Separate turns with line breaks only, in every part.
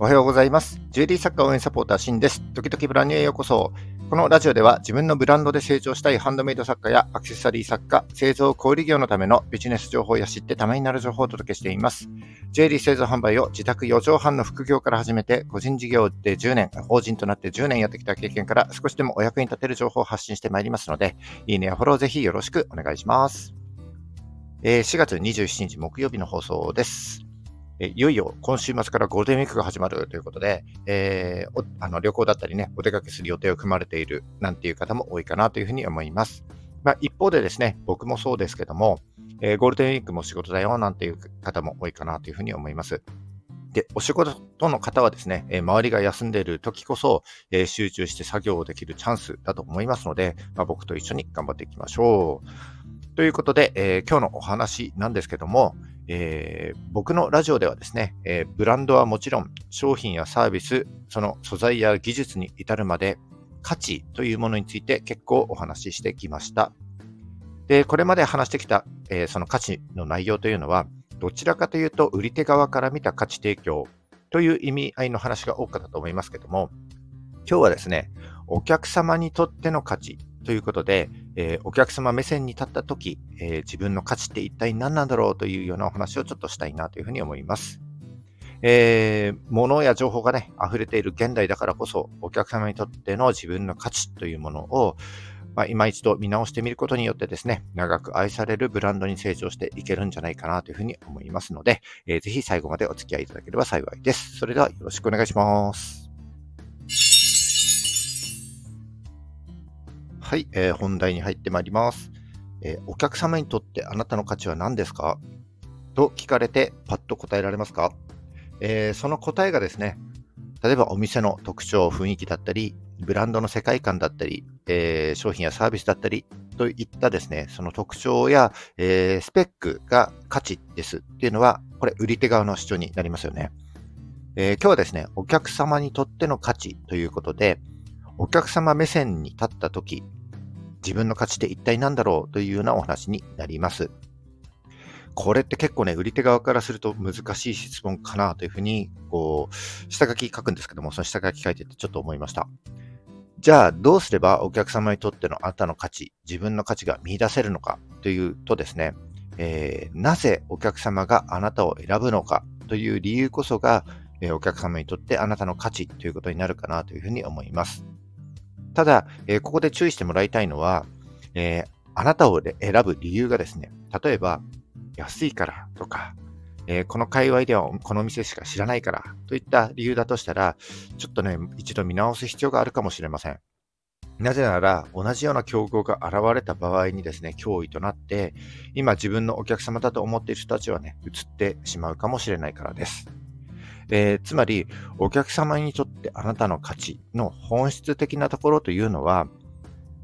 おはようございます。ジュエリー作家応援サポーターシンです。時々ブランニュへようこそ。このラジオでは自分のブランドで成長したいハンドメイド作家やアクセサリー作家、製造小売業のためのビジネス情報や知ってためになる情報をお届けしています。ジュエリー製造販売を自宅4畳半の副業から始めて、個人事業で10年、法人となって10年やってきた経験から少しでもお役に立てる情報を発信してまいりますので、いいねやフォローぜひよろしくお願いします。えー、4月27日木曜日の放送です。いよいよ今週末からゴールデンウィークが始まるということで、えー、あの旅行だったりね、お出かけする予定を組まれているなんていう方も多いかなというふうに思います。まあ、一方でですね、僕もそうですけども、えー、ゴールデンウィークも仕事だよなんていう方も多いかなというふうに思います。で、お仕事の方はですね、えー、周りが休んでいる時こそ、えー、集中して作業をできるチャンスだと思いますので、まあ、僕と一緒に頑張っていきましょう。ということで、えー、今日のお話なんですけども、えー、僕のラジオではですね、えー、ブランドはもちろん商品やサービス、その素材や技術に至るまで価値というものについて結構お話ししてきました。で、これまで話してきた、え、その価値の内容というのは、どちらかというと売り手側から見た価値提供という意味合いの話が多かったと思いますけども、今日はですね、お客様にとっての価値ということで、えー、お客様目線に立った時、えー、自分の価値って一体何なんだろうというようなお話をちょっとしたいなというふうに思います。えー、物や情報がね、溢れている現代だからこそ、お客様にとっての自分の価値というものを、まあ、今一度見直してみることによってですね、長く愛されるブランドに成長していけるんじゃないかなというふうに思いますので、えー、ぜひ最後までお付き合いいただければ幸いです。それではよろしくお願いします。はい、えー、本題に入ってまいります、えー、お客様にとってあなたの価値は何ですか？と聞かれてパッと答えられますか、えー、その答えがですね、例えばお店の特徴、雰囲気だったり、ブランドの世界観だったり、え商品やサービスだったりといったですね、その特徴や、えスペックが価値です。っていうのは、これ売り手側の主張になりますよね。え今日はですね、お客様にとっての価値ということで、お客様目線に立ったとき、自分の価値って一体何だろうというようなお話になります。これって結構ね、売り手側からすると難しい質問かなというふうに、こう、下書き書くんですけども、その下書き書いててちょっと思いました。じゃあ、どうすればお客様にとってのあなたの価値、自分の価値が見出せるのかというとですね、えー、なぜお客様があなたを選ぶのかという理由こそが、えー、お客様にとってあなたの価値ということになるかなというふうに思います。ただ、え、ここで注意してもらいたいのは、え、あなたを選ぶ理由がですね、例えば、安いからとか、え、この界隈ではこの店しか知らないからといった理由だとしたら、ちょっとね、一度見直す必要があるかもしれません。なぜなら、同じような競合が現れた場合にですね、脅威となって、今自分のお客様だと思っている人たちはね、移ってしまうかもしれないからです。えー、つまり、お客様にとってあなたの価値の本質的なところというのは、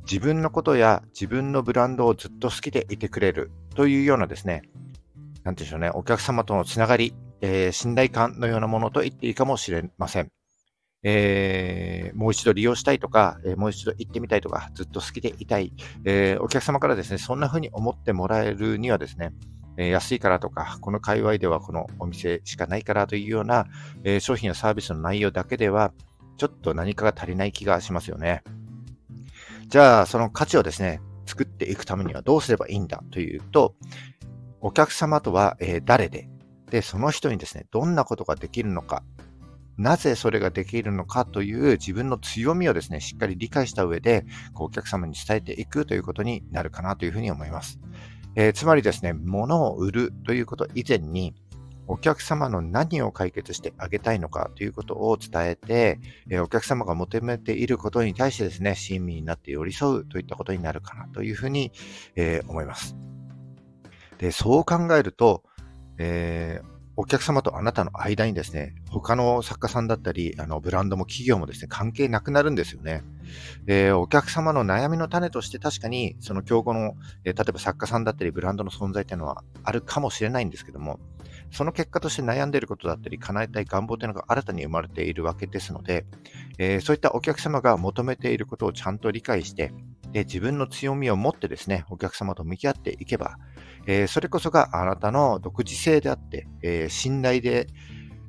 自分のことや自分のブランドをずっと好きでいてくれるというようなですね、なんていうんでしょうね、お客様とのつながり、えー、信頼感のようなものと言っていいかもしれません。えー、もう一度利用したいとか、えー、もう一度行ってみたいとか、ずっと好きでいたい、えー、お客様からですね、そんな風に思ってもらえるにはですね、え安いからとか、この界隈ではこのお店しかないからというような、え商品やサービスの内容だけでは、ちょっと何かが足りない気がしますよね。じゃあ、その価値をですね、作っていくためにはどうすればいいんだというと、お客様とは、え誰で、で、その人にですね、どんなことができるのか、なぜそれができるのかという自分の強みをですね、しっかり理解した上で、お客様に伝えていくということになるかなというふうに思います。えー、つまりですね、物を売るということ以前に、お客様の何を解決してあげたいのかということを伝えて、え、お客様が求めていることに対してですね、親身になって寄り添うといったことになるかなというふうに、え、思います。で、そう考えると、えー、お客様とあなたの間にですね、他の作家さんだったり、あのブランドも企業もですね、関係なくなるんですよね。で、お客様の悩みの種として確かに、その競合の、え例えば作家さんだったり、ブランドの存在っていうのはあるかもしれないんですけども、その結果として悩んでいることだったり、叶えたい願望というのが新たに生まれているわけですので、えー、そういったお客様が求めていることをちゃんと理解して、で自分の強みを持ってですね、お客様と向き合っていけば、えー、それこそがあなたの独自性であって、えー、信頼で、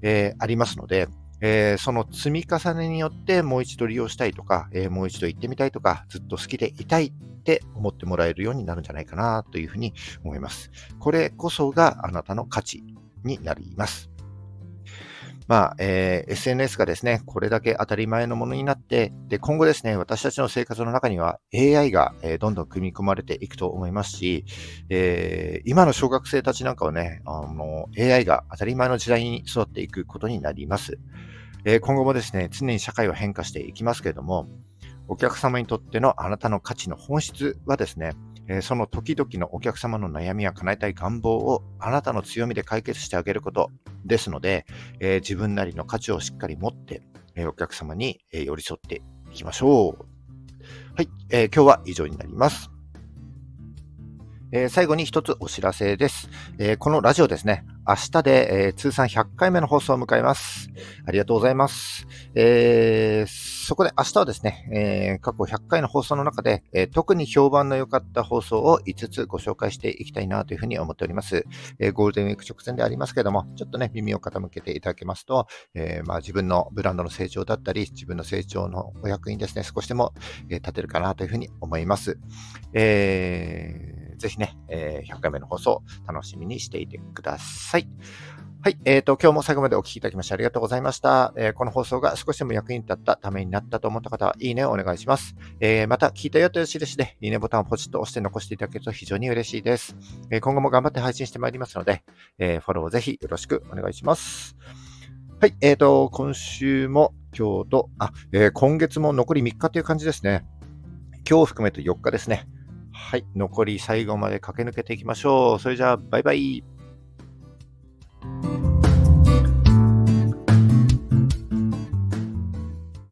えー、ありますので、え、その積み重ねによってもう一度利用したいとか、え、もう一度行ってみたいとか、ずっと好きでいたいって思ってもらえるようになるんじゃないかなというふうに思います。これこそがあなたの価値になります。まあ、えー、SNS がですね、これだけ当たり前のものになって、で、今後ですね、私たちの生活の中には AI が、えー、どんどん組み込まれていくと思いますし、えー、今の小学生たちなんかはね、あの、AI が当たり前の時代に育っていくことになります。えー、今後もですね、常に社会は変化していきますけれども、お客様にとってのあなたの価値の本質はですね、その時々のお客様の悩みや叶えたい願望をあなたの強みで解決してあげることですので、え自分なりの価値をしっかり持って、えお客様に、え寄り添っていきましょう。はい、え、今日は以上になります。え、最後に一つお知らせです。え、このラジオですね、明日で、え、通算100回目の放送を迎えます。ありがとうございます。えー、そこで明日はですね、えー、過去100回の放送の中で、えー、特に評判の良かった放送を5つご紹介していきたいなというふうに思っております。えー、ゴールデンウィーク直前でありますけれども、ちょっとね、耳を傾けていただけますと、え、まあ、自分のブランドの成長だったり、自分の成長のお役にですね、少しでも、え、立てるかなというふうに思います。えーぜひね、えー、100回目の放送、楽しみにしていてください。はい。えっ、ー、と、今日も最後までお聞きいただきましてありがとうございました。えー、この放送が少しでも役に立ったためになったと思った方は、いいねをお願いします。えー、また、聞いたよという印で、いいねボタンをポチッと押して残していただけると非常に嬉しいです。え今後も頑張って配信してまいりますので、えフォローをぜひよろしくお願いします。はい。えっ、と、今週も今日と、あ、え今月も残り3日という感じですね。今日含めて4日ですね。はい。残り最後まで駆け抜けていきましょう。それじゃあ、バイバイ。